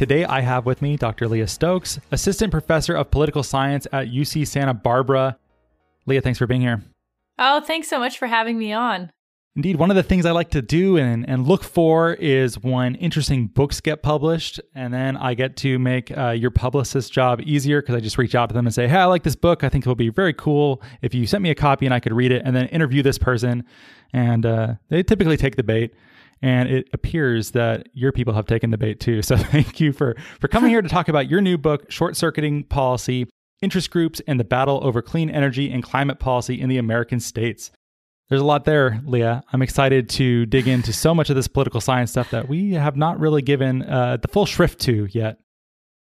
Today I have with me Dr. Leah Stokes, Assistant Professor of Political Science at UC Santa Barbara. Leah, thanks for being here. Oh, thanks so much for having me on. Indeed, one of the things I like to do and, and look for is when interesting books get published, and then I get to make uh, your publicist job easier because I just reach out to them and say, "Hey, I like this book. I think it will be very cool if you sent me a copy and I could read it, and then interview this person." And uh, they typically take the bait, and it appears that your people have taken the bait too. So thank you for for coming here to talk about your new book, "Short Circuiting Policy." Interest groups and the battle over clean energy and climate policy in the American states. There's a lot there, Leah. I'm excited to dig into so much of this political science stuff that we have not really given uh, the full shrift to yet.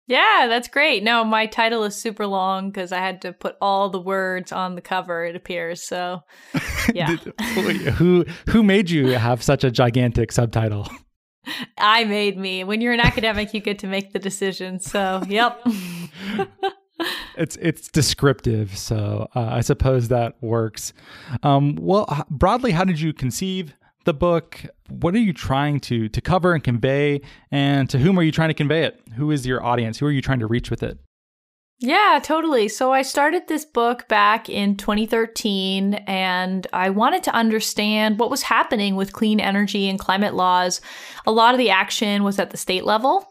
Yeah, that's great. No, my title is super long because I had to put all the words on the cover. It appears so. Yeah. who who made you have such a gigantic subtitle? I made me. When you're an academic, you get to make the decision. So, yep. it's it's descriptive, so uh, I suppose that works. Um, well, broadly, how did you conceive the book? What are you trying to to cover and convey, and to whom are you trying to convey it? Who is your audience? Who are you trying to reach with it? Yeah, totally. So I started this book back in 2013 and I wanted to understand what was happening with clean energy and climate laws. A lot of the action was at the state level.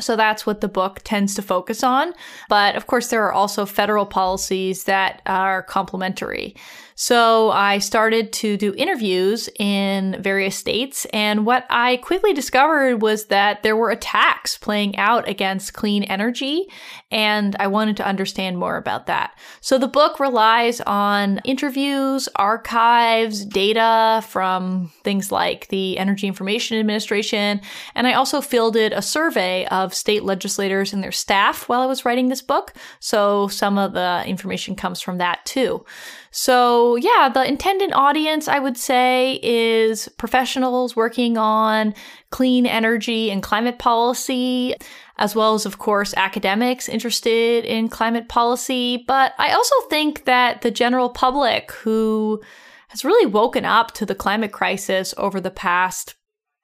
So that's what the book tends to focus on. But of course, there are also federal policies that are complementary. So I started to do interviews in various states. And what I quickly discovered was that there were attacks playing out against clean energy. And I wanted to understand more about that. So the book relies on interviews, archives, data from things like the Energy Information Administration. And I also fielded a survey of state legislators and their staff while I was writing this book. So some of the information comes from that too. So, yeah, the intended audience, I would say, is professionals working on clean energy and climate policy, as well as, of course, academics interested in climate policy. But I also think that the general public who has really woken up to the climate crisis over the past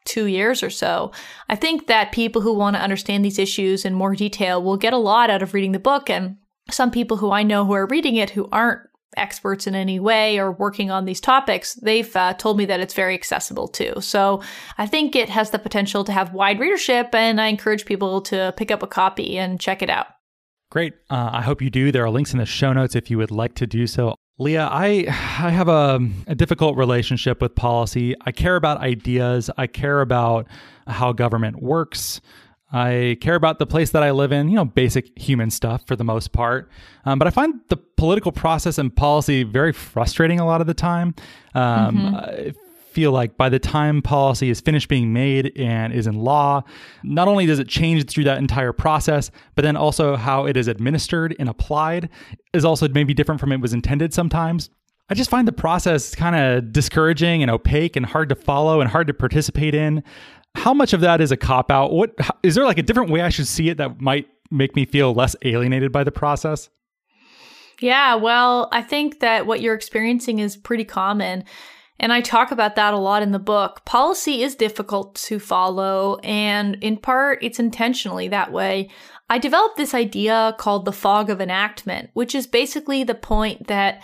two years or so. I think that people who want to understand these issues in more detail will get a lot out of reading the book. And some people who I know who are reading it who aren't experts in any way or working on these topics, they've uh, told me that it's very accessible too. So I think it has the potential to have wide readership, and I encourage people to pick up a copy and check it out. Great. Uh, I hope you do. There are links in the show notes if you would like to do so. Leah, I I have a, a difficult relationship with policy. I care about ideas. I care about how government works. I care about the place that I live in, you know, basic human stuff for the most part. Um, but I find the political process and policy very frustrating a lot of the time. Um, mm-hmm. I feel like by the time policy is finished being made and is in law, not only does it change through that entire process, but then also how it is administered and applied is also maybe different from it was intended sometimes. I just find the process kind of discouraging and opaque and hard to follow and hard to participate in how much of that is a cop out? What is there like a different way I should see it that might make me feel less alienated by the process? Yeah, well, I think that what you're experiencing is pretty common. And I talk about that a lot in the book. Policy is difficult to follow, and in part, it's intentionally that way. I developed this idea called the fog of enactment, which is basically the point that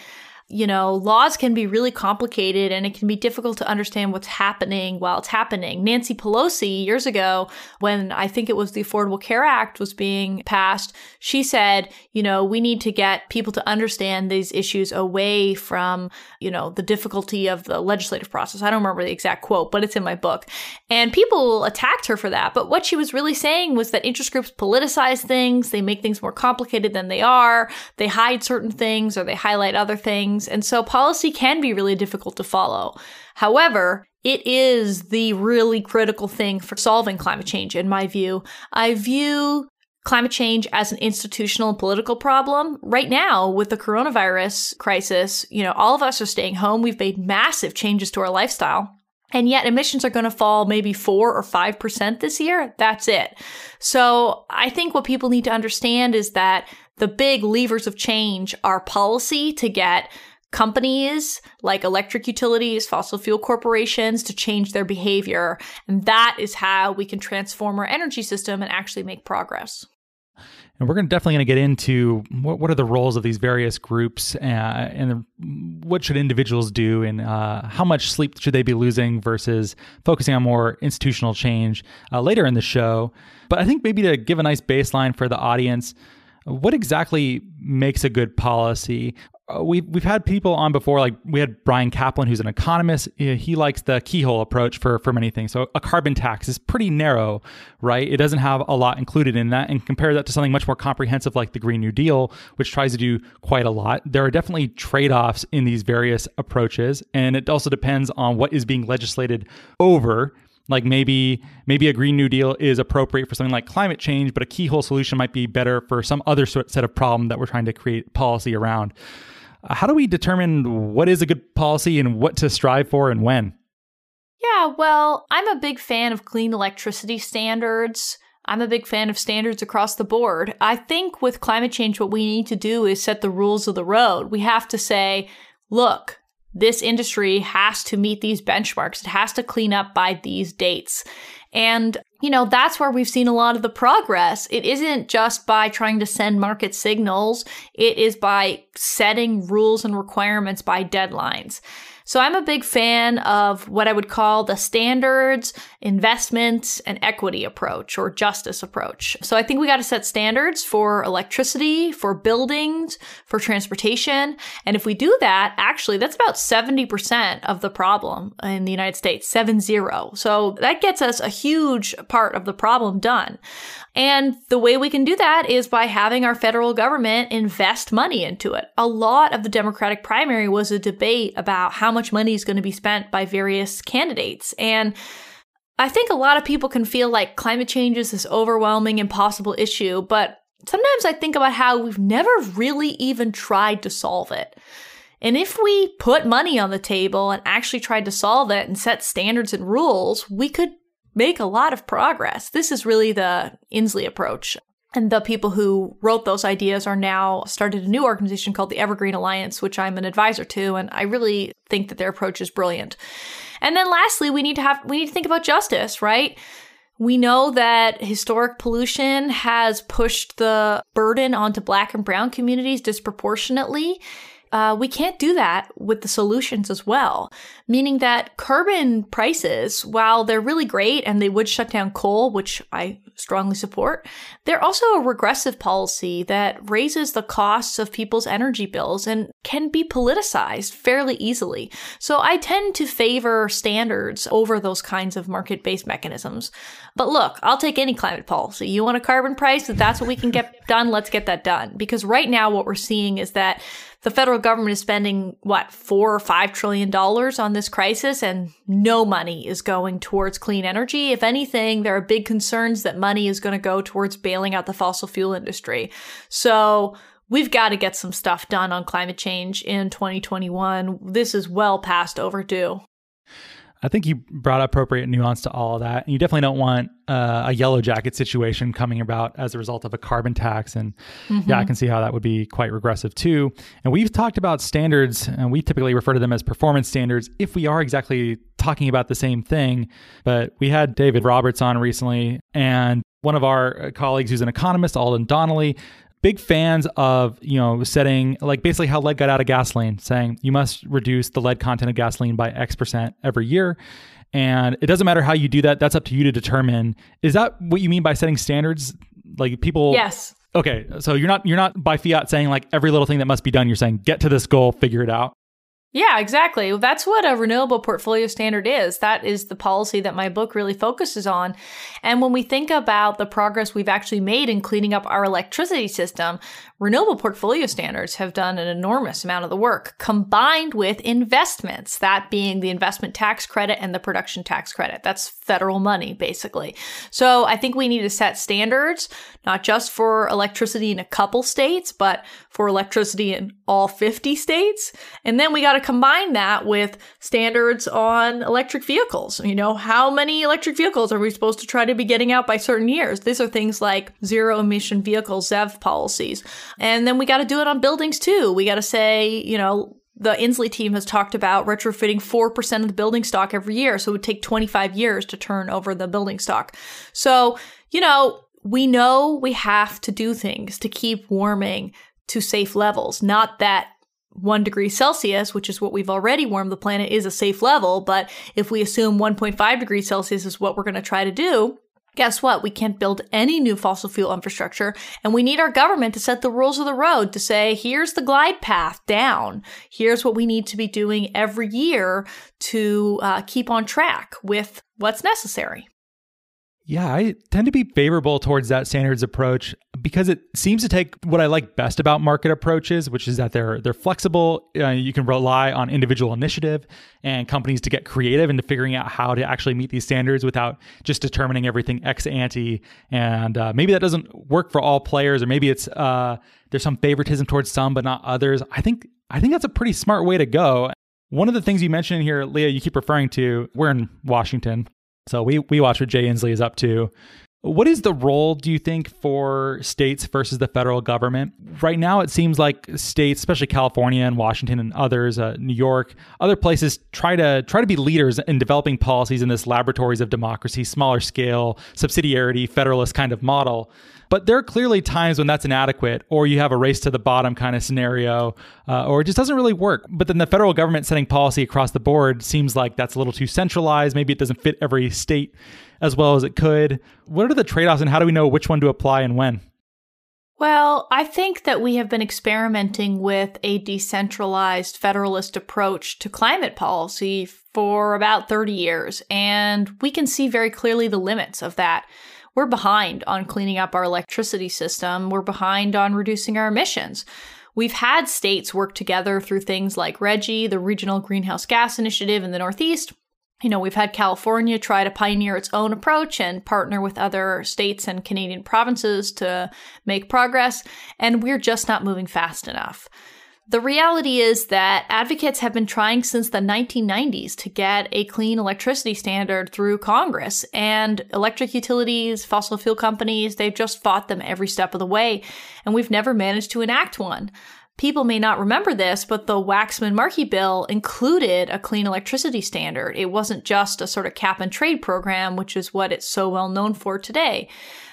you know, laws can be really complicated and it can be difficult to understand what's happening while it's happening. Nancy Pelosi, years ago, when I think it was the Affordable Care Act was being passed, she said, you know, we need to get people to understand these issues away from, you know, the difficulty of the legislative process. I don't remember the exact quote, but it's in my book. And people attacked her for that. But what she was really saying was that interest groups politicize things, they make things more complicated than they are, they hide certain things or they highlight other things things. And so policy can be really difficult to follow. However, it is the really critical thing for solving climate change, in my view. I view climate change as an institutional and political problem. Right now, with the coronavirus crisis, you know, all of us are staying home. We've made massive changes to our lifestyle. And yet emissions are going to fall maybe four or 5% this year. That's it. So I think what people need to understand is that the big levers of change are policy to get companies like electric utilities, fossil fuel corporations to change their behavior. And that is how we can transform our energy system and actually make progress. And we're going to definitely going to get into what, what are the roles of these various groups uh, and what should individuals do and uh, how much sleep should they be losing versus focusing on more institutional change uh, later in the show. But I think maybe to give a nice baseline for the audience, what exactly makes a good policy? Uh, we've we've had people on before, like we had Bryan Caplan, who's an economist. He likes the keyhole approach for for many things. So a carbon tax is pretty narrow, right? It doesn't have a lot included in that, and compare that to something much more comprehensive like the Green New Deal, which tries to do quite a lot. There are definitely trade offs in these various approaches, and it also depends on what is being legislated over like maybe maybe a green new deal is appropriate for something like climate change but a keyhole solution might be better for some other set of problem that we're trying to create policy around uh, how do we determine what is a good policy and what to strive for and when? Yeah, well, I'm a big fan of clean electricity standards. I'm a big fan of standards across the board. I think with climate change, what we need to do is set the rules of the road. We have to say, look, this industry has to meet these benchmarks. It has to clean up by these dates. And, you know, that's where we've seen a lot of the progress. It isn't just by trying to send market signals. It is by setting rules and requirements by deadlines. So I'm a big fan of what I would call the standards, investments, and equity approach or justice approach. So I think we got to set standards for electricity, for buildings, for transportation. And if we do that, actually, that's about 70% of the problem in the United States, seven zero. So that gets us a huge part of the problem done. And the way we can do that is by having our federal government invest money into it. A lot of the Democratic primary was a debate about how much money is going to be spent by various candidates. And I think a lot of people can feel like climate change is this overwhelming, impossible issue, but sometimes I think about how we've never really even tried to solve it. And if we put money on the table and actually tried to solve it and set standards and rules, we could make a lot of progress. This is really the Inslee approach. And the people who wrote those ideas are now started a new organization called the Evergreen Alliance, which I'm an advisor to, and I really think that their approach is brilliant. And then lastly, we need to have we need to think about justice, right? We know that historic pollution has pushed the burden onto black and brown communities disproportionately. Uh, we can't do that with the solutions as well, meaning that carbon prices, while they're really great and they would shut down coal, which I strongly support, they're also a regressive policy that raises the costs of people's energy bills and can be politicized fairly easily. So I tend to favor standards over those kinds of market based mechanisms. But look, I'll take any climate policy. You want a carbon price? If that's what we can get done, let's get that done. Because right now, what we're seeing is that the federal government is spending what four or five trillion dollars on this crisis and no money is going towards clean energy. If anything there are big concerns that money is going to go towards bailing out the fossil fuel industry. So we've got to get some stuff done on climate change in 2021 this is well past overdue I think you brought appropriate nuance to all of that. And you definitely don't want uh, a yellow jacket situation coming about as a result of a carbon tax. And mm-hmm. yeah, I can see how that would be quite regressive too. And we've talked about standards, and we typically refer to them as performance standards if we are exactly talking about the same thing. But we had David Roberts on recently, and one of our colleagues who's an economist, Aldyen Donnelly, big fans of you know setting like basically how lead got out of gasoline saying you must reduce the lead content of gasoline by x percent every year. And it doesn't matter how you do that that's up to you to determine. Is that what you mean by setting standards? Like people yes. Okay so you're not you're not by fiat saying like every little thing that must be done you're saying get to this goal figure it out yeah, exactly. That's what a renewable portfolio standard is. That is the policy that my book really focuses on. And when we think about the progress we've actually made in cleaning up our electricity system, renewable portfolio standards have done an enormous amount of the work combined with investments, that being the investment tax credit and the production tax credit. That's federal money, basically. So I think we need to set standards, not just for electricity in a couple states, but for electricity in all 50 states. And then we got to combine that with standards on electric vehicles. You know, how many electric vehicles are we supposed to try to be getting out by certain years? These are things like zero emission vehicle ZEV policies. And then we got to do it on buildings too. We got to say, you know, the Inslee team has talked about retrofitting 4% of the building stock every year. So it would take 25 years to turn over the building stock. So, you know, we know we have to do things to keep warming to safe levels. Not that one degree Celsius, which is what we've already warmed the planet, is a safe level. But if we assume 1.5 degrees Celsius is what we're going to try to do, guess what? We can't build any new fossil fuel infrastructure. And we need our government to set the rules of the road to say, here's the glide path down. Here's what we need to be doing every year to uh, keep on track with what's necessary. Yeah, I tend to be favorable towards that standards approach because it seems to take what I like best about market approaches, which is that they're they're flexible. Uh, you can rely on individual initiative and companies to get creative into figuring out how to actually meet these standards without just determining everything ex ante. And uh, maybe that doesn't work for all players, or maybe it's uh, there's some favoritism towards some but not others. I think I think that's a pretty smart way to go. One of the things you mentioned here, Leah, you keep referring to, we're in Washington. So we we watch what Jay Inslee is up to. What is the role, do you think, for states versus the federal government? Right now, it seems like states, especially California and Washington and others, uh, New York, other places, try to try to be leaders in developing policies in this laboratories of democracy, smaller scale, subsidiarity, federalist kind of model. But there are clearly times when that's inadequate, or you have a race to the bottom kind of scenario, uh, or it just doesn't really work. But then the federal government setting policy across the board seems like that's a little too centralized. Maybe it doesn't fit every state as well as it could. What are the trade offs, and how do we know which one to apply and when? Well, I think that we have been experimenting with a decentralized federalist approach to climate policy for about 30 years, and we can see very clearly the limits of that we're behind on cleaning up our electricity system. We're behind on reducing our emissions. We've had states work together through things like RGGI, the Regional Greenhouse Gas Initiative in the Northeast. You know, we've had California try to pioneer its own approach and partner with other states and Canadian provinces to make progress, and we're just not moving fast enough. The reality is that advocates have been trying since the 1990s to get a clean electricity standard through Congress. And electric utilities, fossil fuel companies, they've just fought them every step of the way. And we've never managed to enact one. People may not remember this, but the Waxman Markey bill included a clean electricity standard. It wasn't just a sort of cap and trade program, which is what it's so well known for today.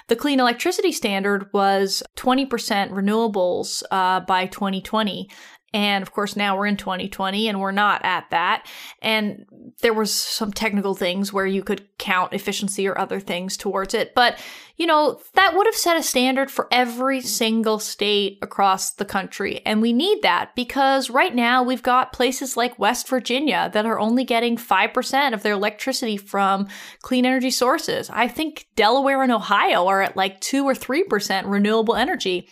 The clean electricity standard was 20% renewables uh, by 2020. And of course, now we're in 2020 and we're not at that. And there was some technical things where you could count efficiency or other things towards it. But, you know, that would have set a standard for every single state across the country. And we need that because right now we've got places like West Virginia that are only getting 5% of their electricity from clean energy sources. I think Delaware and Ohio are at like 2 or 3% renewable energy.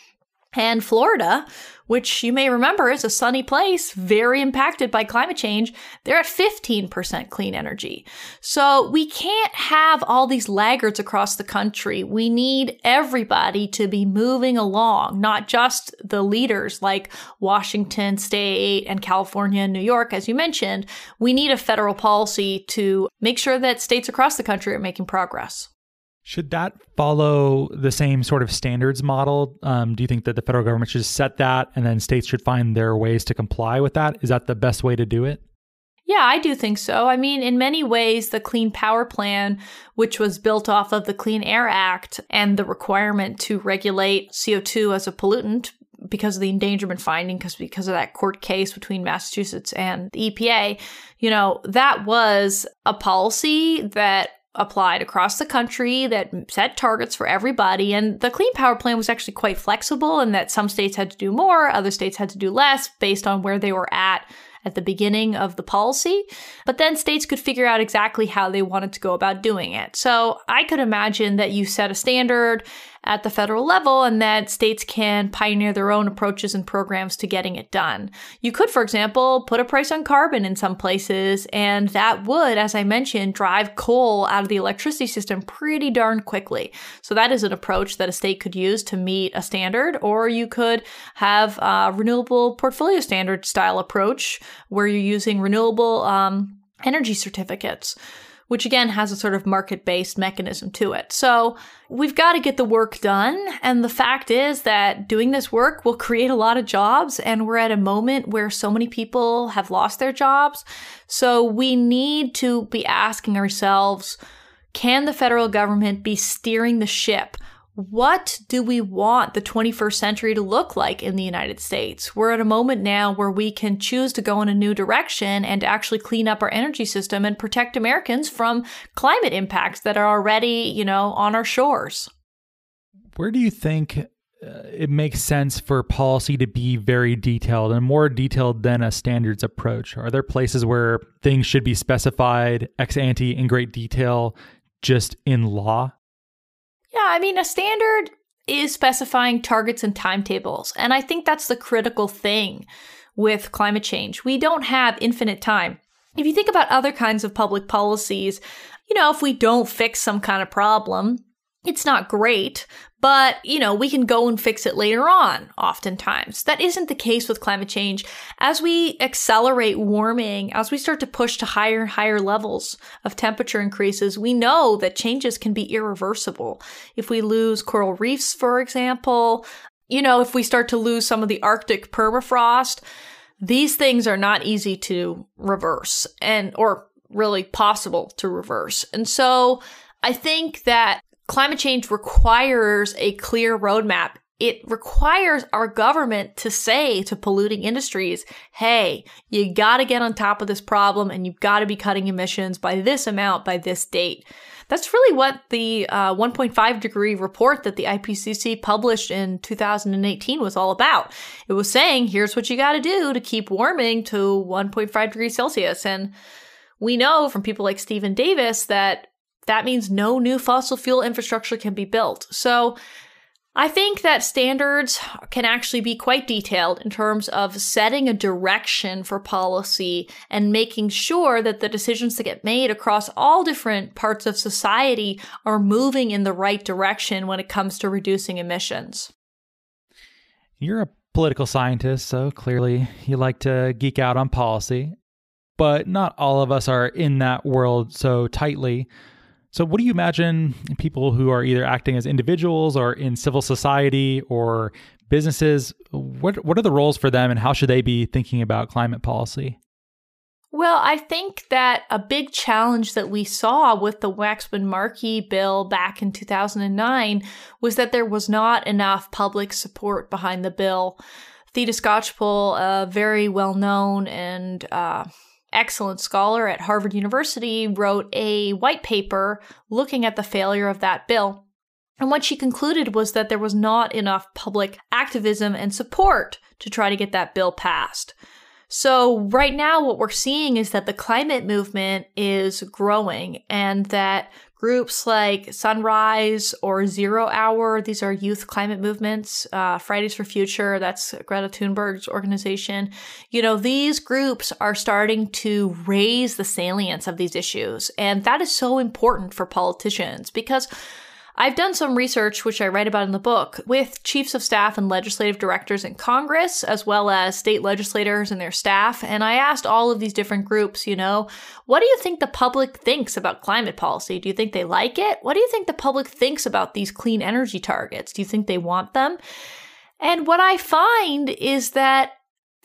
And Florida, which you may remember is a sunny place, very impacted by climate change, they're at 15% clean energy. So we can't have all these laggards across the country. We need everybody to be moving along, not just the leaders like Washington State and California and New York, as you mentioned. We need a federal policy to make sure that states across the country are making progress. Should that follow the same sort of standards model? Um, do you think that the federal government should set that and then states should find their ways to comply with that? Is that the best way to do it? Yeah, I do think so. I mean, in many ways, the Clean Power Plan, which was built off of the Clean Air Act and the requirement to regulate CO2 as a pollutant because of the endangerment finding, because because of that court case between Massachusetts and the EPA, you know, that was a policy that applied across the country that set targets for everybody. And the Clean Power Plan was actually quite flexible in that some states had to do more, other states had to do less based on where they were at at the beginning of the policy, but then states could figure out exactly how they wanted to go about doing it. So I could imagine that you set a standard at the federal level and that states can pioneer their own approaches and programs to getting it done. You could, for example, put a price on carbon in some places, and that would, as I mentioned, drive coal out of the electricity system pretty darn quickly. So that is an approach that a state could use to meet a standard, or you could have a renewable portfolio standard style approach where you're using renewable um, energy certificates which again has a sort of market based mechanism to it. So we've got to get the work done. And the fact is that doing this work will create a lot of jobs. And we're at a moment where so many people have lost their jobs. So we need to be asking ourselves, can the federal government be steering the ship what do we want the 21st century to look like in the United States? We're at a moment now where we can choose to go in a new direction and actually clean up our energy system and protect Americans from climate impacts that are already, you know, on our shores. Where do you think uh, it makes sense for policy to be very detailed and more detailed than a standards approach? Are there places where things should be specified ex ante in great detail just in law? Yeah, I mean, a standard is specifying targets and timetables. And I think that's the critical thing with climate change. We don't have infinite time. If you think about other kinds of public policies, you know, if we don't fix some kind of problem, it's not great, but you know, we can go and fix it later on, oftentimes. That isn't the case with climate change. As we accelerate warming, as we start to push to higher and higher levels of temperature increases, we know that changes can be irreversible. If we lose coral reefs, for example, you know, if we start to lose some of the Arctic permafrost, these things are not easy to reverse and, or really possible to reverse. And so I think that climate change requires a clear roadmap. It requires our government to say to polluting industries, hey, you gotta get on top of this problem and you've gotta be cutting emissions by this amount by this date. That's really what the uh, 1.5 degree report that the IPCC published in 2018 was all about. It was saying, here's what you gotta do to keep warming to 1.5 degrees Celsius. And we know from people like Steven Davis that that means no new fossil fuel infrastructure can be built. So I think that standards can actually be quite detailed in terms of setting a direction for policy and making sure that the decisions that get made across all different parts of society are moving in the right direction when it comes to reducing emissions. You're a political scientist, so clearly you like to geek out on policy, but not all of us are in that world so tightly. So, what do you imagine people who are either acting as individuals or in civil society or businesses? What what are the roles for them, and how should they be thinking about climate policy? Well, I think that a big challenge that we saw with the Waxman Markey bill back in 2009 was that there was not enough public support behind the bill. Theda Skocpol, a very well known and uh, excellent scholar at Harvard University, wrote a white paper looking at the failure of that bill. And what she concluded was that there was not enough public activism and support to try to get that bill passed. So, right now, what we're seeing is that the climate movement is growing and that groups like Sunrise or Zero Hour, these are youth climate movements, uh, Fridays for Future, that's Greta Thunberg's organization. You know, these groups are starting to raise the salience of these issues. And that is so important for politicians because I've done some research, which I write about in the book, with chiefs of staff and legislative directors in Congress, as well as state legislators and their staff. And I asked all of these different groups, you know, what do you think the public thinks about climate policy? Do you think they like it? What do you think the public thinks about these clean energy targets? Do you think they want them? And what I find is that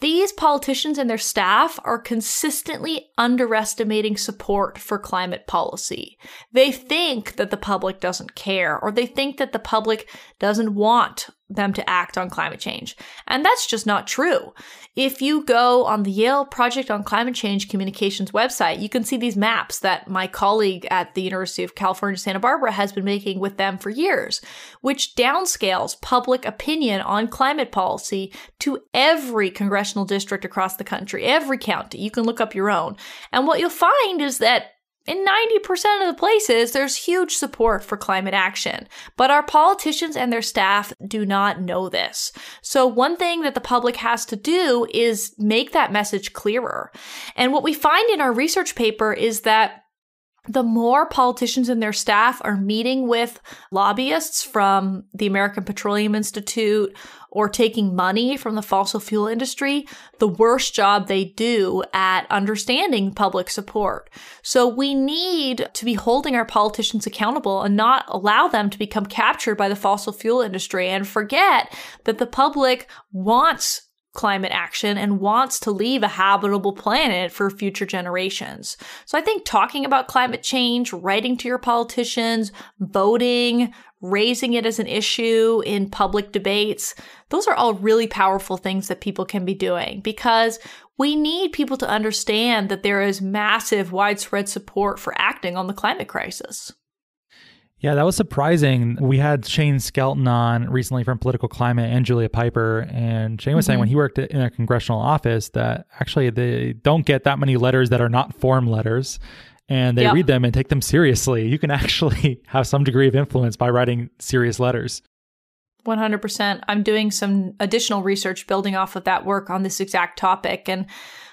these politicians and their staff are consistently underestimating support for climate policy. They think that the public doesn't care, or they think that the public doesn't want them to act on climate change. And that's just not true. If you go on the Yale Project on Climate Change Communications website, you can see these maps that my colleague at the University of California, Santa Barbara has been making with them for years, which downscales public opinion on climate policy to every congressional district across the country, every county. You can look up your own. And what you'll find is that in 90% of the places, there's huge support for climate action, but our politicians and their staff do not know this. So one thing that the public has to do is make that message clearer. And what we find in our research paper is that the more politicians and their staff are meeting with lobbyists from the American Petroleum Institute or taking money from the fossil fuel industry, the worse job they do at understanding public support. So we need to be holding our politicians accountable and not allow them to become captured by the fossil fuel industry and forget that the public wants climate action and wants to leave a habitable planet for future generations. So I think talking about climate change, writing to your politicians, voting, raising it as an issue in public debates, those are all really powerful things that people can be doing because we need people to understand that there is massive widespread support for acting on the climate crisis. Yeah, that was surprising. We had Shane Skelton on recently from Political Climate and Julia Pyper. And Shane was mm-hmm. saying when he worked in a congressional office that actually they don't get that many letters that are not form letters and they yep. read them and take them seriously. You can actually have some degree of influence by writing serious letters. 100%. I'm doing some additional research building off of that work on this exact topic. And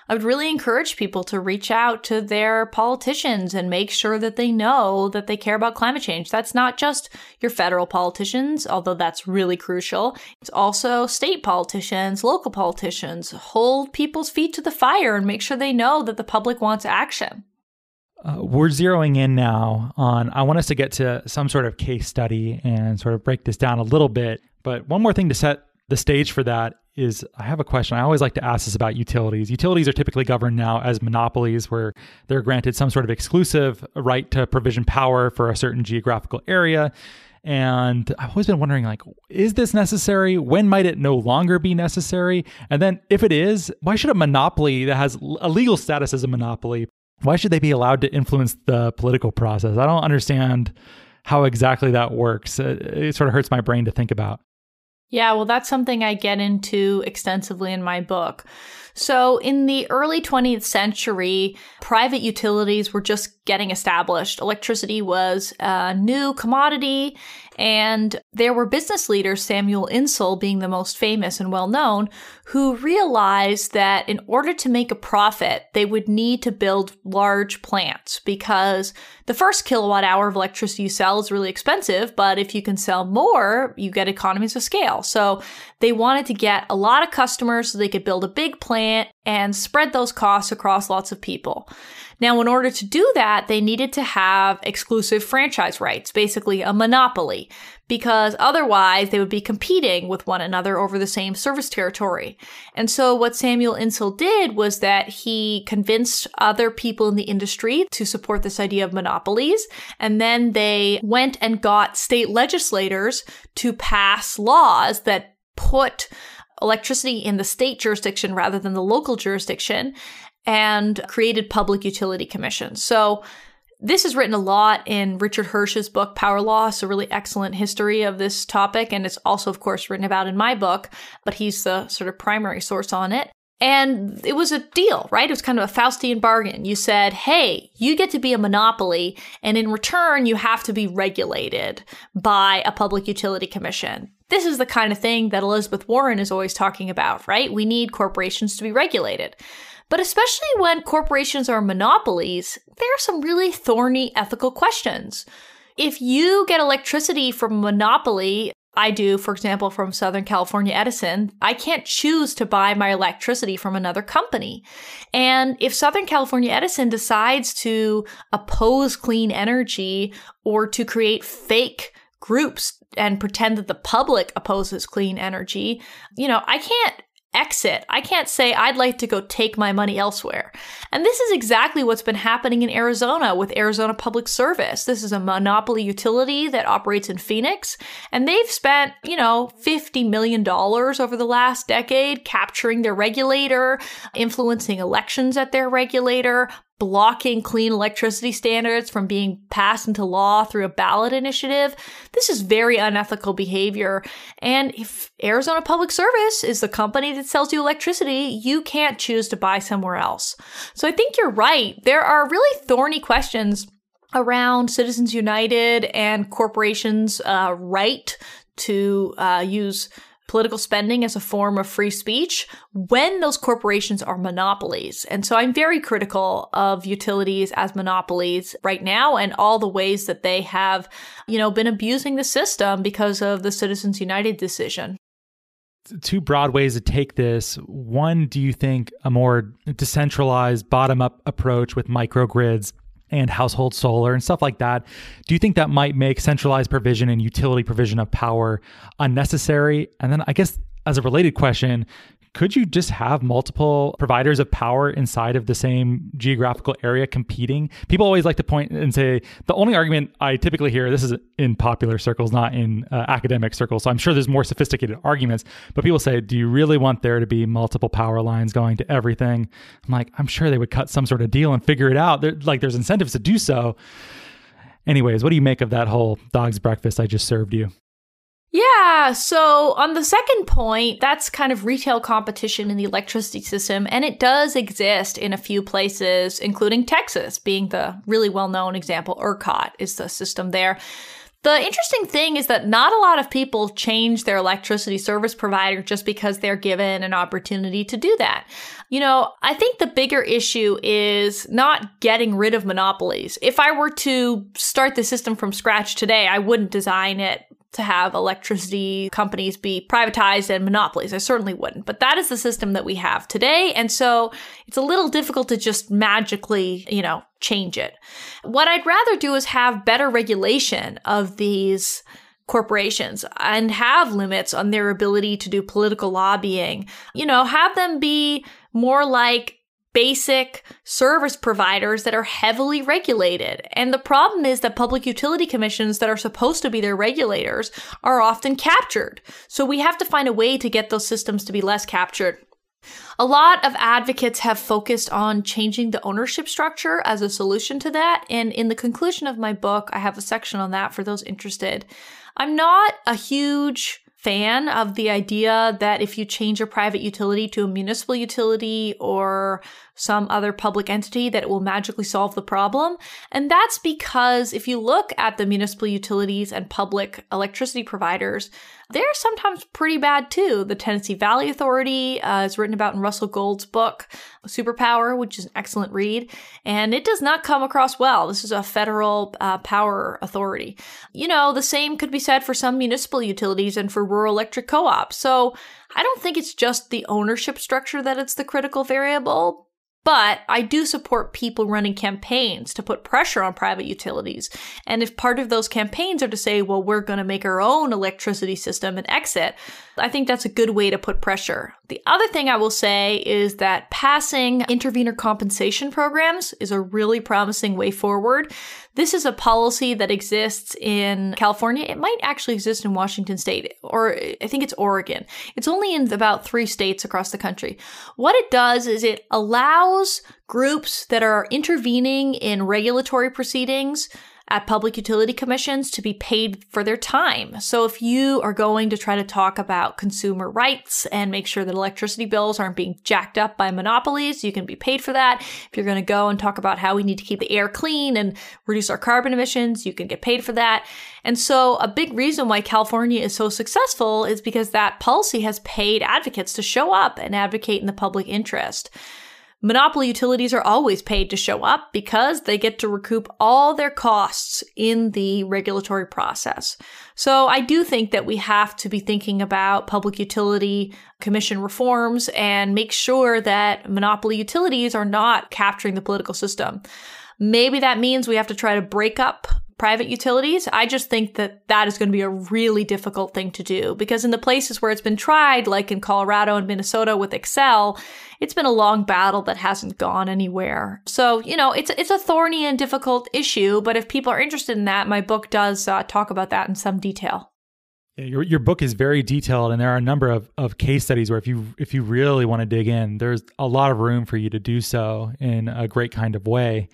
I would really encourage people to reach out to their politicians and make sure that they know that they care about climate change. That's not just your federal politicians, although that's really crucial. It's also state politicians, local politicians. Hold people's feet to the fire and make sure they know that the public wants action. Uh, we're zeroing in now on, I want us to get to some sort of case study and sort of break this down a little bit. But one more thing to set the stage for that is I have a question. I always like to ask this about utilities. Utilities are typically governed now as monopolies where they're granted some sort of exclusive right to provision power for a certain geographical area. And I've always been wondering like is this necessary? When might it no longer be necessary? And then if it is, why should a monopoly that has a legal status as a monopoly, why should they be allowed to influence the political process? I don't understand how exactly that works. It, it sort of hurts my brain to think about. Yeah, well, that's something I get into extensively in my book. So, in the early 20th century, private utilities were just getting established. Electricity was a new commodity, and there were business leaders, Samuel Insull being the most famous and well known, who realized that in order to make a profit, they would need to build large plants because the first kilowatt hour of electricity you sell is really expensive, but if you can sell more, you get economies of scale. So they wanted to get a lot of customers so they could build a big plant and spread those costs across lots of people. Now, in order to do that, they needed to have exclusive franchise rights, basically a monopoly, because otherwise they would be competing with one another over the same service territory. And so what Samuel Insull did was that he convinced other people in the industry to support this idea of monopolies. And then they went and got state legislators to pass laws that put electricity in the state jurisdiction rather than the local jurisdiction and created public utility commissions. So this is written a lot in Richard Hirsh's book, Power Loss, a really excellent history of this topic. And it's also, of course, written about in my book, but he's the sort of primary source on it. And it was a deal, right? It was kind of a Faustian bargain. You said, hey, you get to be a monopoly, and in return, you have to be regulated by a public utility commission. This is the kind of thing that Elizabeth Warren is always talking about, right? We need corporations to be regulated. But especially when corporations are monopolies, there are some really thorny ethical questions. If you get electricity from a monopoly, I do, for example, from Southern California Edison, I can't choose to buy my electricity from another company. And if Southern California Edison decides to oppose clean energy or to create fake groups and pretend that the public opposes clean energy, you know, I can't exit. I can't say I'd like to go take my money elsewhere. And this is exactly what's been happening in Arizona with Arizona Public Service. This is a monopoly utility that operates in Phoenix, and they've spent, you know, $50 million over the last decade capturing their regulator, influencing elections at their regulator, blocking clean electricity standards from being passed into law through a ballot initiative. This is very unethical behavior. And if Arizona Public Service is the company that sells you electricity, you can't choose to buy somewhere else. So I think you're right. There are really thorny questions around Citizens United and corporations' uh, right to uh, use political spending as a form of free speech when those corporations are monopolies. And so I'm very critical of utilities as monopolies right now and all the ways that they have, you know, been abusing the system because of the Citizens United decision. Two broad ways to take this. One, do you think a more decentralized bottom up approach with microgrids and household solar and stuff like that. Do you think that might make centralized provision and utility provision of power unnecessary? And then I guess as a related question, could you just have multiple providers of power inside of the same geographical area competing? People always like to point and say the only argument I typically hear this is in popular circles, not in uh, academic circles. So I'm sure there's more sophisticated arguments, but people say, do you really want there to be multiple power lines going to everything? I'm like, I'm sure they would cut some sort of deal and figure it out. They're, like there's incentives to do so. Anyways, what do you make of that whole dog's breakfast I just served you? Yeah, so on the second point, that's kind of retail competition in the electricity system, and it does exist in a few places, including Texas being the really well known example. ERCOT is the system there. The interesting thing is that not a lot of people change their electricity service provider just because they're given an opportunity to do that. You know, I think the bigger issue is not getting rid of monopolies. If I were to start the system from scratch today, I wouldn't design it to have electricity companies be privatized and monopolies. I certainly wouldn't. But that is the system that we have today. And so it's a little difficult to just magically, you know, change it. What I'd rather do is have better regulation of these corporations and have limits on their ability to do political lobbying. You know, have them be more like basic service providers that are heavily regulated. And the problem is that public utility commissions that are supposed to be their regulators are often captured. So we have to find a way to get those systems to be less captured. A lot of advocates have focused on changing the ownership structure as a solution to that. And in the conclusion of my book, I have a section on that for those interested. I'm not a huge fan of the idea that if you change a private utility to a municipal utility or some other public entity that it will magically solve the problem. And that's because if you look at the municipal utilities and public electricity providers, they're sometimes pretty bad too. The Tennessee Valley Authority uh, is written about in Russell Gold's book, Superpower, which is an excellent read, and it does not come across well. This is a federal uh, power authority. You know, the same could be said for some municipal utilities and for rural electric co ops. So I don't think it's just the ownership structure that it's the critical variable, but I do support people running campaigns to put pressure on private utilities. And if part of those campaigns are to say, well, we're going to make our own electricity system and exit, I think that's a good way to put pressure. The other thing I will say is that passing intervener compensation programs is a really promising way forward. This is a policy that exists in California. It might actually exist in Washington state, or I think it's Oregon. It's only in about three states across the country. What it does is it allows groups that are intervening in regulatory proceedings at public utility commissions to be paid for their time. So if you are going to try to talk about consumer rights and make sure that electricity bills aren't being jacked up by monopolies, you can be paid for that. If you're going to go and talk about how we need to keep the air clean and reduce our carbon emissions, you can get paid for that. And so a big reason why California is so successful is because that policy has paid advocates to show up and advocate in the public interest. Monopoly utilities are always paid to show up because they get to recoup all their costs in the regulatory process. So I do think that we have to be thinking about public utility commission reforms and make sure that monopoly utilities are not capturing the political system. Maybe that means we have to try to break up private utilities. I just think that that is going to be a really difficult thing to do because in the places where it's been tried, like in Colorado and Minnesota with Xcel, it's been a long battle that hasn't gone anywhere. So, you know, it's it's a thorny and difficult issue, but if people are interested in that, my book does uh, talk about that in some detail. Yeah, your your book is very detailed, and there are a number of, of case studies where if you if you really want to dig in, there's a lot of room for you to do so in a great kind of way.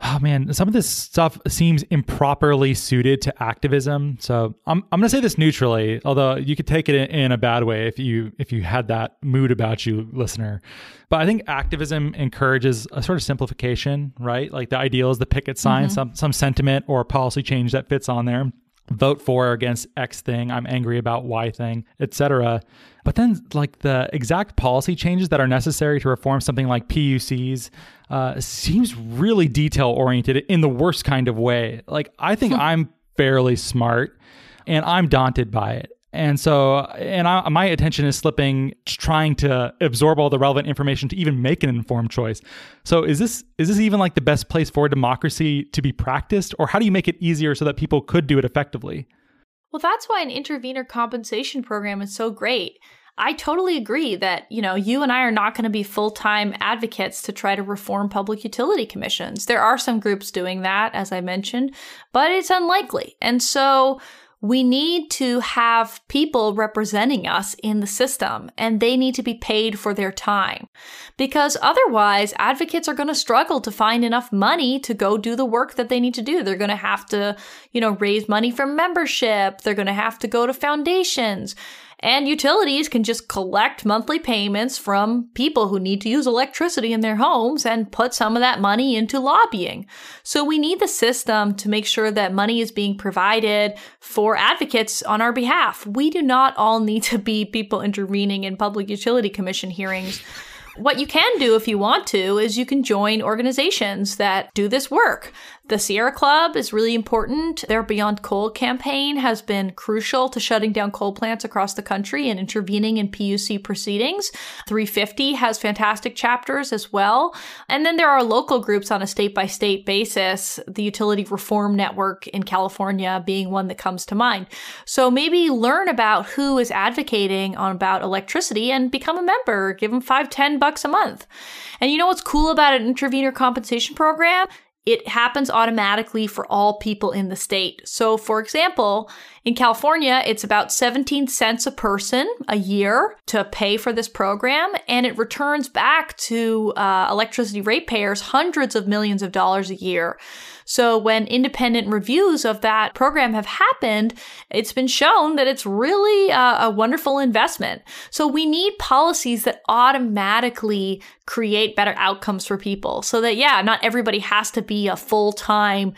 Oh man, some of this stuff seems improperly suited to activism. So I'm I'm gonna say this neutrally, although you could take it in, in a bad way if you if you had that mood about you, listener. But I think activism encourages a sort of simplification, right? Like the ideal is the picket sign, mm-hmm. some some sentiment or policy change that fits on there vote for or against X thing, I'm angry about Y thing, etc. But then, like the exact policy changes that are necessary to reform something like PUCs uh, seems really detail oriented in the worst kind of way. Like, I think. I'm fairly smart and I'm daunted by it. And so, and I, my attention is slipping, trying to absorb all the relevant information to even make an informed choice. So, is this is this even like the best place for democracy to be practiced, or how do you make it easier so that people could do it effectively? Well, that's why an intervener compensation program is so great. I totally agree that, you know, you and I are not going to be full-time advocates to try to reform public utility commissions. There are some groups doing that, as I mentioned, but it's unlikely. And so we need to have people representing us in the system and they need to be paid for their time because otherwise advocates are going to struggle to find enough money to go do the work that they need to do. They're going to have to, you know, raise money from membership. They're going to have to go to foundations. And utilities can just collect monthly payments from people who need to use electricity in their homes and put some of that money into lobbying. So we need the system to make sure that money is being provided for advocates on our behalf. We do not all need to be people intervening in public utility commission hearings what you can do if you want to is you can join organizations that do this work. The Sierra Club is really important. Their Beyond Coal campaign has been crucial to shutting down coal plants across the country and intervening in PUC proceedings. 350 has fantastic chapters as well. And then there are local groups on a state by state basis, the Utility Reform Network in California being one that comes to mind. So maybe learn about who is advocating on about electricity and become a member. Give them five, ten bucks a month. And you know what's cool about an intervener compensation program? It happens automatically for all people in the state. So, for example, in California, it's about 17 cents a person a year to pay for this program, and it returns back to uh, electricity ratepayers hundreds of millions of dollars a year. So when independent reviews of that program have happened, it's been shown that it's really a, a wonderful investment. So we need policies that automatically create better outcomes for people so that, yeah, not everybody has to be a full time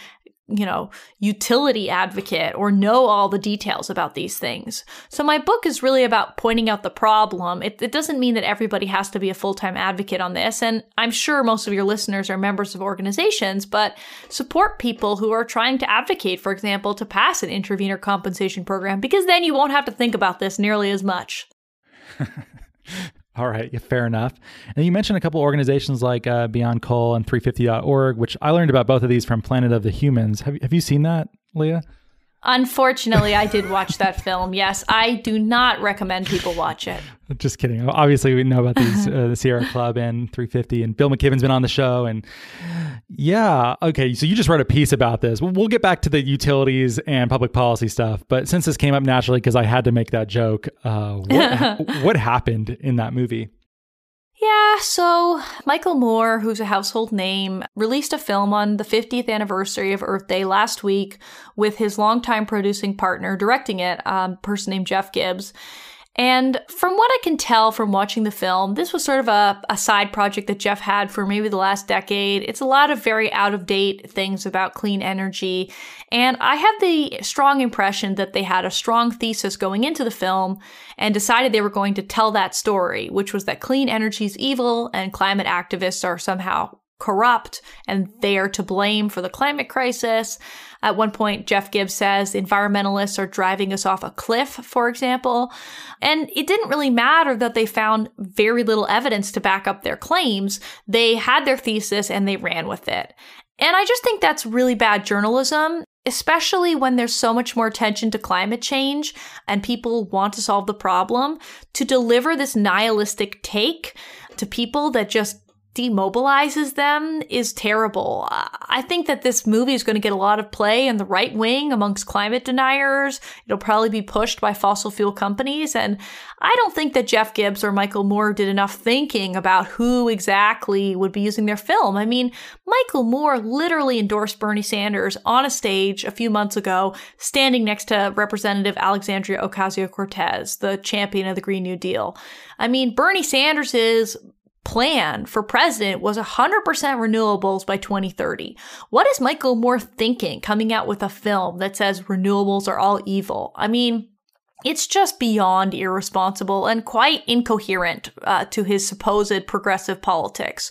you know, utility advocate or know all the details about these things. So my book is really about pointing out the problem. It, it doesn't mean that everybody has to be a full-time advocate on this. And I'm sure most of your listeners are members of organizations, but support people who are trying to advocate, for example, to pass an intervener compensation program, because then you won't have to think about this nearly as much. All right, fair enough. And you mentioned a couple organizations like uh, Beyond Coal and 350.org, which I learned about both of these from Planet of the Humans. Have, have you seen that, Leah? Unfortunately, I did watch that film. Yes, I do not recommend people watch it. Just kidding. Obviously, we know about these uh, the Sierra Club and 350, and Bill McKibben's been on the show. And yeah, okay. So you just wrote a piece about this. We'll get back to the utilities and public policy stuff, but since this came up naturally because I had to make that joke, uh, what, what happened in that movie? Yeah, so Michael Moore, who's a household name, released a film on the 50th anniversary of Earth Day last week with his longtime producing partner directing it, a person named Jeff Gibbs. And from what I can tell from watching the film, this was sort of a, a side project that Jeff had for maybe the last decade. It's a lot of very out of date things about clean energy. And I have the strong impression that they had a strong thesis going into the film and decided they were going to tell that story, which was that clean energy is evil and climate activists are somehow corrupt and they are to blame for the climate crisis. At one point, Jeff Gibbs says environmentalists are driving us off a cliff, for example. And it didn't really matter that they found very little evidence to back up their claims. They had their thesis and they ran with it. And I just think that's really bad journalism. especially when there's so much more attention to climate change and people want to solve the problem, to deliver this nihilistic take to people that just demobilizes them is terrible. I think that this movie is going to get a lot of play in the right wing amongst climate deniers. It'll probably be pushed by fossil fuel companies. And I don't think that Jeff Gibbs or Michael Moore did enough thinking about who exactly would be using their film. I mean, Michael Moore literally endorsed Bernie Sanders on a stage a few months ago, standing next to Representative Alexandria Ocasio Cortez, the champion of the Green New Deal. I mean, Bernie Sanders is plan for president was 100% renewables by 2030. What is Michael Moore thinking coming out with a film that says renewables are all evil? I mean, it's just beyond irresponsible and quite incoherent uh, to his supposed progressive politics.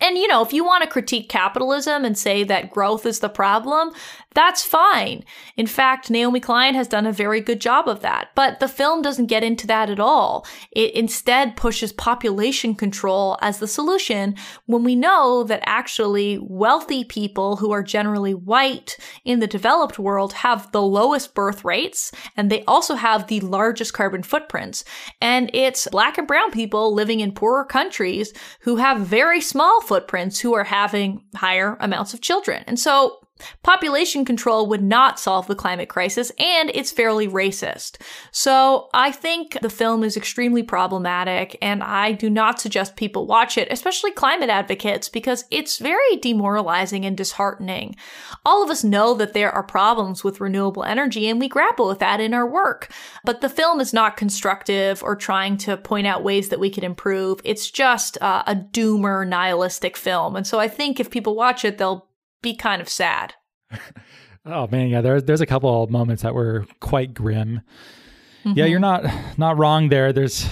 And, you know, if you want to critique capitalism and say that growth is the problem, that's fine. In fact, Naomi Klein has done a very good job of that. But the film doesn't get into that at all. It instead pushes population control as the solution when we know that actually wealthy people who are generally white in the developed world have the lowest birth rates and they also have the largest carbon footprints. And it's black and brown people living in poorer countries who have very small footprints who are having higher amounts of children. And so Population control would not solve the climate crisis, and it's fairly racist. So I think the film is extremely problematic, and I do not suggest people watch it, especially climate advocates, because it's very demoralizing and disheartening. All of us know that there are problems with renewable energy, and we grapple with that in our work. But the film is not constructive or trying to point out ways that we could improve. It's just uh, a doomer, nihilistic film. And so I think if people watch it, they'll be kind of sad. oh man, yeah, there's there's a couple of moments that were quite grim. Mm-hmm. Yeah, you're not not wrong there. There's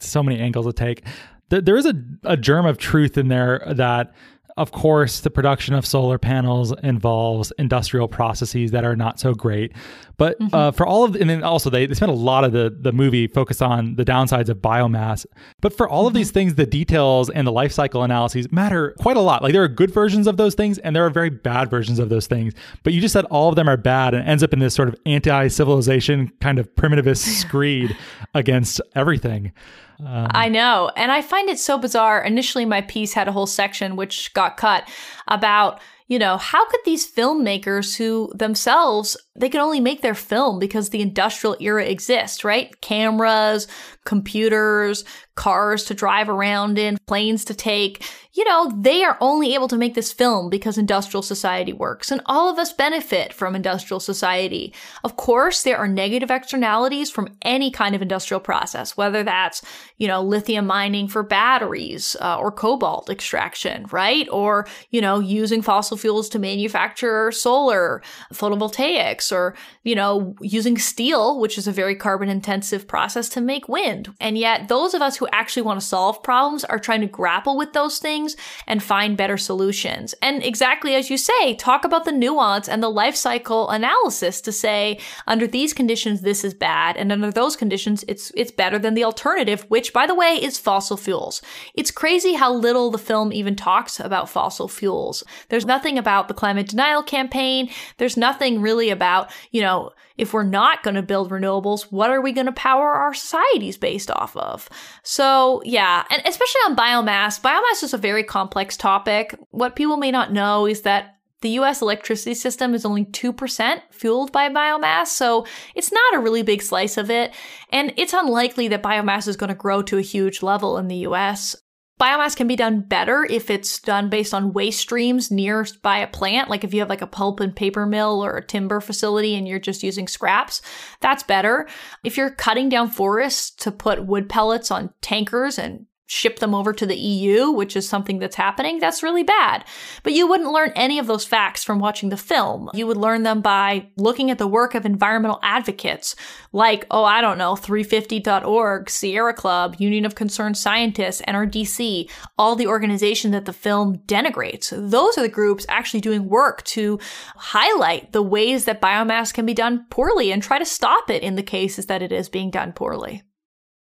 so many angles to take. There is a, a germ of truth in there that of course, the production of solar panels involves industrial processes that are not so great. But mm-hmm. uh, for all of, and then also they, they spent a lot of the, the movie focused on the downsides of biomass. But for all mm-hmm. of these things, the details and the life cycle analyses matter quite a lot. Like there are good versions of those things and there are very bad versions of those things. But you just said all of them are bad and ends up in this sort of anti civilization kind of primitivist screed against everything. Um, I know. And I find it so bizarre. Initially, my piece had a whole section which got cut about, you know, how could these filmmakers who themselves, they can only make their film because the industrial era exists, right? Cameras, computers, cars to drive around in, planes to take. You know, they are only able to make this film because industrial society works, and all of us benefit from industrial society. Of course, there are negative externalities from any kind of industrial process, whether that's, you know, lithium mining for batteries uh, or cobalt extraction, right? Or, you know, using fossil fuels to manufacture solar, photovoltaics, or, you know, using steel, which is a very carbon intensive process to make wind. And yet, those of us who actually want to solve problems are trying to grapple with those things and find better solutions. And exactly as you say, talk about the nuance and the life cycle analysis to say, under these conditions, this is bad. And under those conditions, it's, it's better than the alternative, which by the way is fossil fuels. It's crazy how little the film even talks about fossil fuels. There's nothing about the climate denial campaign. There's nothing really about, you know, if we're not going to build renewables, what are we going to power our societies based off of? So, yeah, and especially on biomass, biomass is a very complex topic. What people may not know is that the US electricity system is only 2% fueled by biomass, so it's not a really big slice of it. And it's unlikely that biomass is going to grow to a huge level in the US. Biomass can be done better if it's done based on waste streams near by a plant. Like if you have like a pulp and paper mill or a timber facility and you're just using scraps, that's better. If you're cutting down forests to put wood pellets on tankers and ship them over to the EU, which is something that's happening, that's really bad. But you wouldn't learn any of those facts from watching the film. You would learn them by looking at the work of environmental advocates like, oh, I don't know, 350.org, Sierra Club, Union of Concerned Scientists, NRDC, all the organizations that the film denigrates. Those are the groups actually doing work to highlight the ways that biomass can be done poorly and try to stop it in the cases that it is being done poorly.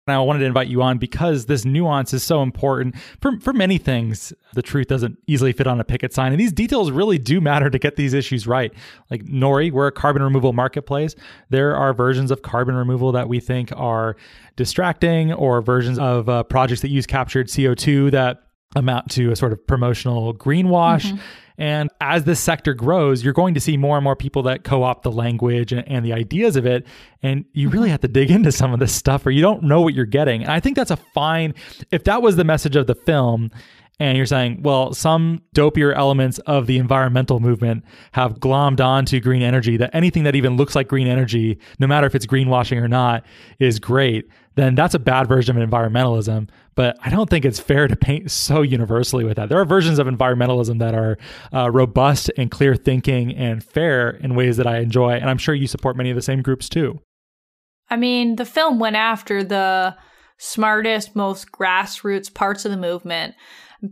And I wanted to invite you on because this nuance is so important for, for many things. The truth doesn't easily fit on a picket sign. And these details really do matter to get these issues right. Like Nori, we're a carbon removal marketplace. There are versions of carbon removal that we think are distracting or versions of uh, projects that use captured CO2 that amount to a sort of promotional greenwash. Mm-hmm. And as this sector grows, you're going to see more and more people that co opt the language and, and, the ideas of it. And you really have to dig into some of this stuff or you don't know what you're getting. And I think that's a fine, if that was the message of the film, and you're saying, well, some dopier elements of the environmental movement have glommed onto green energy, that anything that even looks like green energy, no matter if it's greenwashing or not, is great, then that's a bad version of environmentalism. But I don't think it's fair to paint so universally with that. There are versions of environmentalism that are uh, robust and clear thinking and fair in ways that I enjoy. And I'm sure you support many of the same groups too. I mean, the film went after the smartest, most grassroots parts of the movement.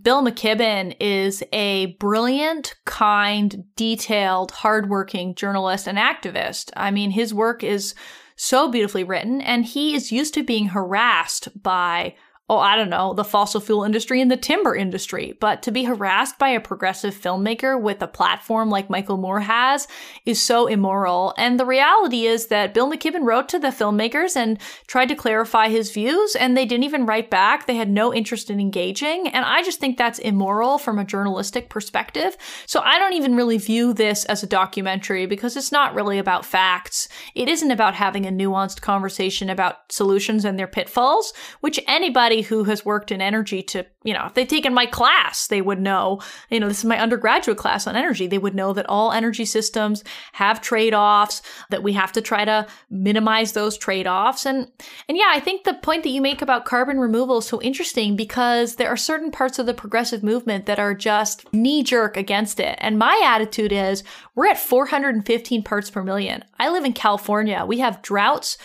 Bill McKibben is a brilliant, kind, detailed, hardworking journalist and activist. I mean, his work is so beautifully written, and he is used to being harassed by oh, I don't know, the fossil fuel industry and the timber industry. But to be harassed by a progressive filmmaker with a platform like Michael Moore has is so immoral. And the reality is that Bill McKibben wrote to the filmmakers and tried to clarify his views, and they didn't even write back. They had no interest in engaging. And I just think that's immoral from a journalistic perspective. So I don't even really view this as a documentary because it's not really about facts. It isn't about having a nuanced conversation about solutions and their pitfalls, which anybody who has worked in energy to, you know, if they'd taken my class, they would know, you know, this is my undergraduate class on energy. They would know that all energy systems have trade-offs, that we have to try to minimize those trade-offs. And and yeah, I think the point that you make about carbon removal is so interesting because there are certain parts of the progressive movement that are just knee-jerk against it. And my attitude is we're at 415 parts per million. I live in California. We have droughts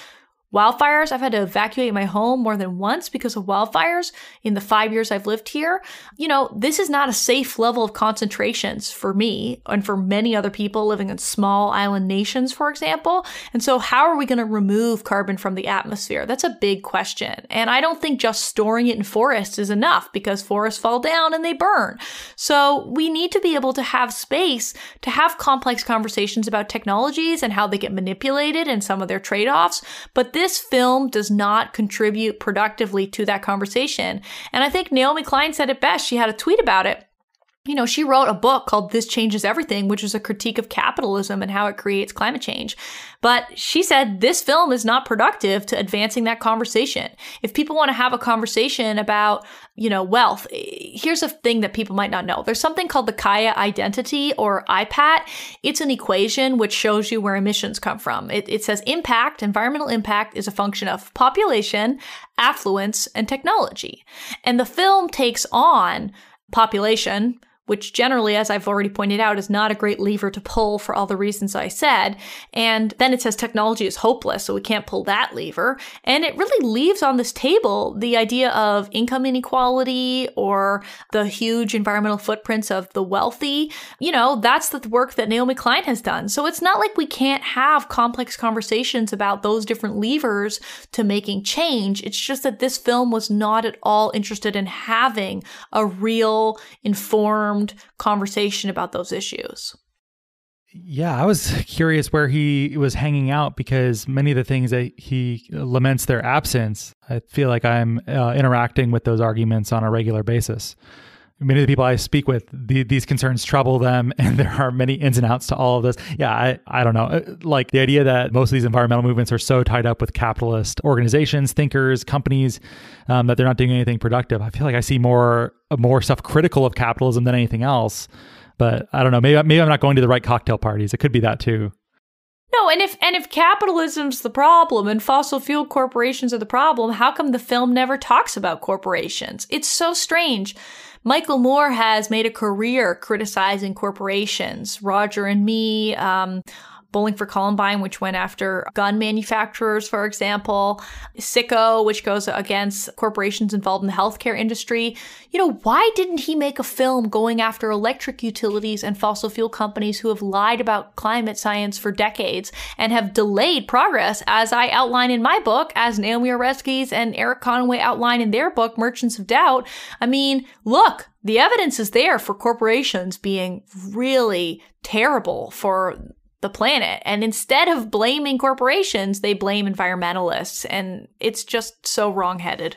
Wildfires, I've had to evacuate my home more than once because of wildfires in the five years I've lived here. You know, this is not a safe level of concentrations for me and for many other people living in small island nations, for example. And so, how are we going to remove carbon from the atmosphere? That's a big question. And I don't think just storing it in forests is enough because forests fall down and they burn. So, we need to be able to have space to have complex conversations about technologies and how they get manipulated and some of their trade offs. But this film does not contribute productively to that conversation. And I think Naomi Klein said it best. She had a tweet about it you know, she wrote a book called This Changes Everything, which is a critique of capitalism and how it creates climate change. But she said this film is not productive to advancing that conversation. If people want to have a conversation about, you know, wealth, eh, here's a thing that people might not know. There's something called the Kaya identity or IPAT. It's an equation which shows you where emissions come from. It, it says impact, environmental impact is a function of population, affluence, and technology. And the film takes on population, which generally, as I've already pointed out, is not a great lever to pull for all the reasons I said. And then it says technology is hopeless, so we can't pull that lever. And it really leaves on this table the idea of income inequality or the huge environmental footprints of the wealthy. You know, that's the work that Naomi Klein has done. So it's not like we can't have complex conversations about those different levers to making change. It's just that this film was not at all interested in having a real informed informed conversation about those issues. Yeah, I was curious where he was hanging out because many of the things that he laments their absence, I feel like I'm uh, interacting with those arguments on a regular basis many of the people I speak with, the, these concerns trouble them, and there are many ins and outs to all of this. Yeah, I, I don't know. Uh, like the idea that most of these environmental movements are so tied up with capitalist organizations, thinkers, companies, um, that they're not doing anything productive. I feel like I see more more stuff critical of capitalism than anything else. But I don't know. Maybe maybe I'm not going to the right cocktail parties. It could be that too. No, and if and if capitalism's the problem and fossil fuel corporations are the problem, how come the film never talks about corporations? It's so strange. Michael Moore has made a career criticizing corporations. Roger and Me, um, Bowling for Columbine, which went after gun manufacturers, for example, Sicko, which goes against corporations involved in the healthcare industry. You know, why didn't he make a film going after electric utilities and fossil fuel companies who have lied about climate science for decades and have delayed progress, as I outline in my book, as Naomi Oreskes and Eric Conway outline in their book, Merchants of Doubt? I mean, look, the evidence is there for corporations being really terrible for the planet. And instead of blaming corporations, they blame environmentalists. And it's just so wrongheaded.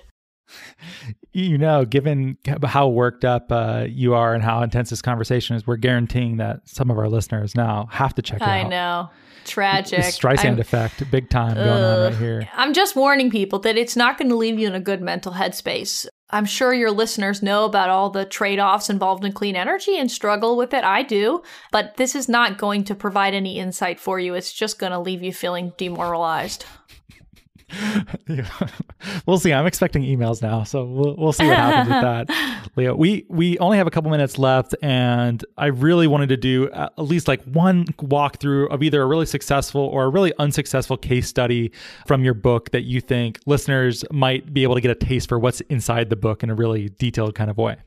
You know, given how worked up uh, you are and how intense this conversation is, we're guaranteeing that some of our listeners now have to check it I out. I know. Tragic. The Streisand I'm, effect, big time going uh, on right here. I'm just warning people that it's not going to leave you in a good mental headspace. I'm sure your listeners know about all the trade offs involved in clean energy and struggle with it. I do. But this is not going to provide any insight for you. It's just going to leave you feeling demoralized. we'll see. I'm expecting emails now, so we'll, we'll see what happens with that, Leah. We we only have a couple minutes left, and I really wanted to do uh, at least like one walkthrough of either a really successful or a really unsuccessful case study from your book that you think listeners might be able to get a taste for what's inside the book in a really detailed kind of way.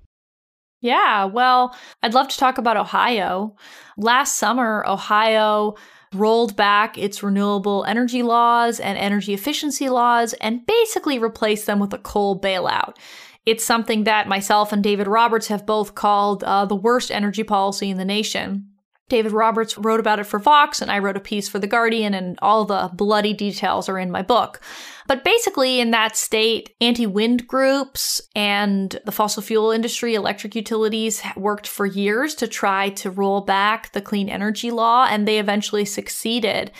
Yeah, well, I'd love to talk about Ohio. Last summer, Ohio rolled back its renewable energy laws and energy efficiency laws and basically replaced them with a coal bailout. It's something that myself and David Roberts have both called uh, the worst energy policy in the nation. David Roberts wrote about it for Vox, and I wrote a piece for The Guardian, and all the bloody details are in my book. But basically, in that state, anti wind groups and the fossil fuel industry, electric utilities worked for years to try to roll back the clean energy law, and they eventually succeeded.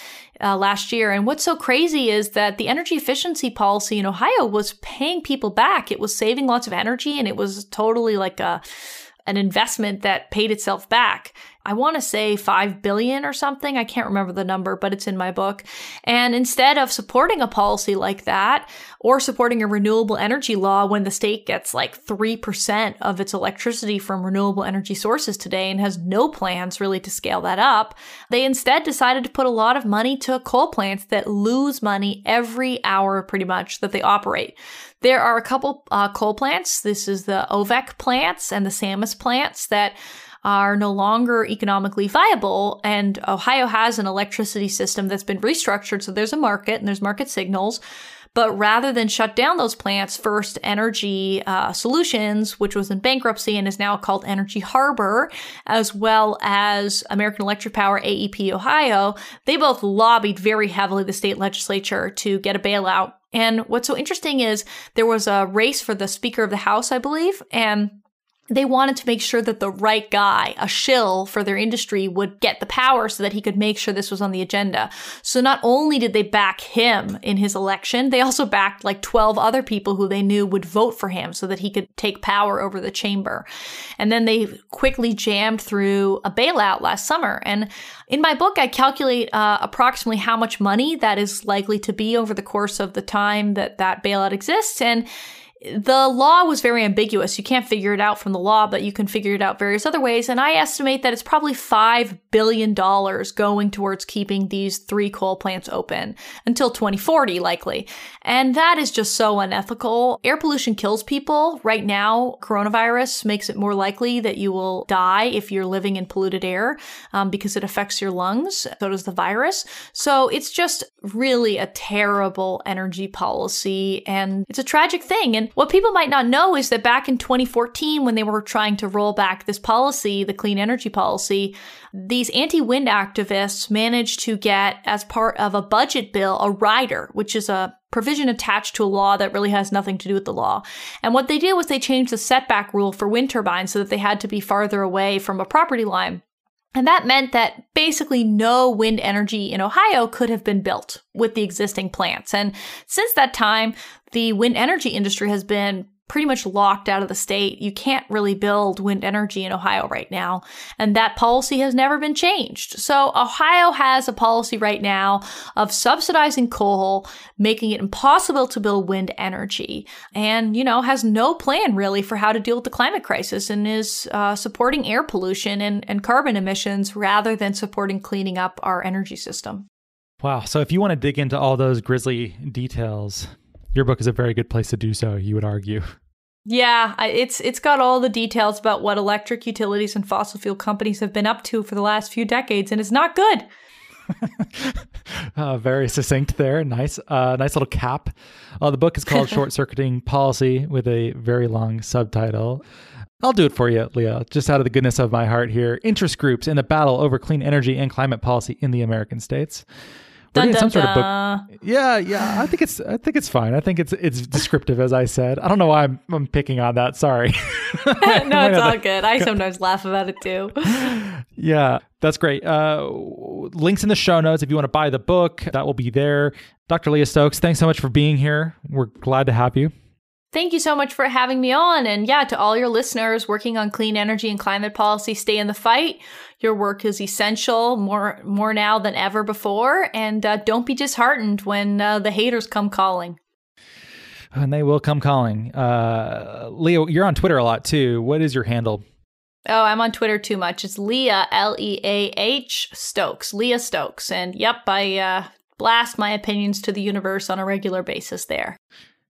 Uh, last year. And what's so crazy is that the energy efficiency policy in Ohio was paying people back. It was saving lots of energy and it was totally like a, an investment that paid itself back. I want to say 5 billion or something. I can't remember the number, but it's in my book. And instead of supporting a policy like that or supporting a renewable energy law when the state gets like 3% of its electricity from renewable energy sources today and has no plans really to scale that up, they instead decided to put a lot of money to coal plants that lose money every hour pretty much that they operate. There are a couple uh, coal plants. This is the OVEC plants and the Sammis plants that are no longer economically viable. And Ohio has an electricity system that's been restructured. So there's a market and there's market signals. But rather than shut down those plants, First Energy uh, Solutions, which was in bankruptcy and is now called Energy Harbor, as well as American Electric Power AEP Ohio, they both lobbied very heavily the state legislature to get a bailout. And what's so interesting is there was a race for the Speaker of the House, I believe, and they wanted to make sure that the right guy, a shill for their industry, would get the power so that he could make sure this was on the agenda. So not only did they back him in his election, they also backed like 12 other people who they knew would vote for him so that he could take power over the chamber. And then they quickly jammed through a bailout last summer. And in my book, I calculate uh, approximately how much money that is likely to be over the course of the time that that bailout exists. And the law was very ambiguous. You can't figure it out from the law, but you can figure it out various other ways. And I estimate that it's probably $5 billion going towards keeping these three coal plants open until 2040, likely. And that is just so unethical. Air pollution kills people. Right now, coronavirus makes it more likely that you will die if you're living in polluted air um, because it affects your lungs. So does the virus. So it's just really a terrible energy policy and it's a tragic thing. And what people might not know is that back in 2014, when they were trying to roll back this policy, the clean energy policy, these anti wind activists managed to get, as part of a budget bill, a rider, which is a provision attached to a law that really has nothing to do with the law. And what they did was they changed the setback rule for wind turbines so that they had to be farther away from a property line. And that meant that basically no wind energy in Ohio could have been built with the existing plants. And since that time, the wind energy industry has been pretty much locked out of the state. You can't really build wind energy in Ohio right now. And that policy has never been changed. So Ohio has a policy right now of subsidizing coal, making it impossible to build wind energy, and, you know, has no plan really for how to deal with the climate crisis and is uh, supporting air pollution and, and carbon emissions rather than supporting cleaning up our energy system. Wow. So if you want to dig into all those grisly details, your book is a very good place to do so, you would argue. Yeah, it's it's got all the details about what electric utilities and fossil fuel companies have been up to for the last few decades, and it's not good. uh, very succinct there. Nice, uh, nice little cap. Uh, the book is called "Short Circuiting Policy" with a very long subtitle. I'll do it for you, Leah, just out of the goodness of my heart here. Interest groups in the battle over clean energy and climate policy in the American states. We're dun, dun, some sort of book. Yeah, yeah. I think it's I think it's fine. I think it's it's descriptive as I said. I don't know why I'm, I'm picking on that. Sorry. no, it's all good. I sometimes laugh about it too. yeah, that's great. Uh, links in the show notes if you want to buy the book. That will be there. Dr. Leah Stokes, thanks so much for being here. We're glad to have you. Thank you so much for having me on. And yeah, to all your listeners working on clean energy and climate policy, stay in the fight. Your work is essential more, more now than ever before. And uh, don't be disheartened when uh, the haters come calling. And they will come calling. Uh, Leah, you're on Twitter a lot too. What is your handle? Oh, I'm on Twitter too much. It's Leah, L E A H Stokes, Leah Stokes. And yep, I uh, blast my opinions to the universe on a regular basis there.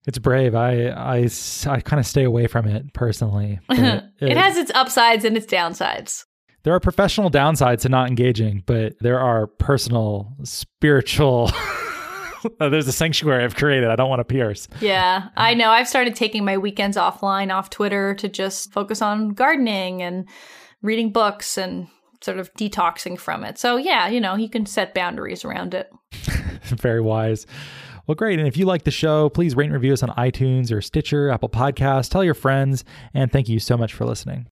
It's brave. I I, I kind of stay away from it personally. it, it has its upsides and its downsides. There are professional downsides to not engaging, but there are personal, spiritual. Uh, there's a sanctuary I've created. I don't want to pierce. Yeah, I know. I've started taking my weekends offline off Twitter to just focus on gardening and reading books and sort of detoxing from it. So, yeah, you know, you can set boundaries around it. Very wise. Well, great. And if you like the show, please rate and review us on iTunes or Stitcher, Apple Podcasts. Tell your friends. And thank you so much for listening.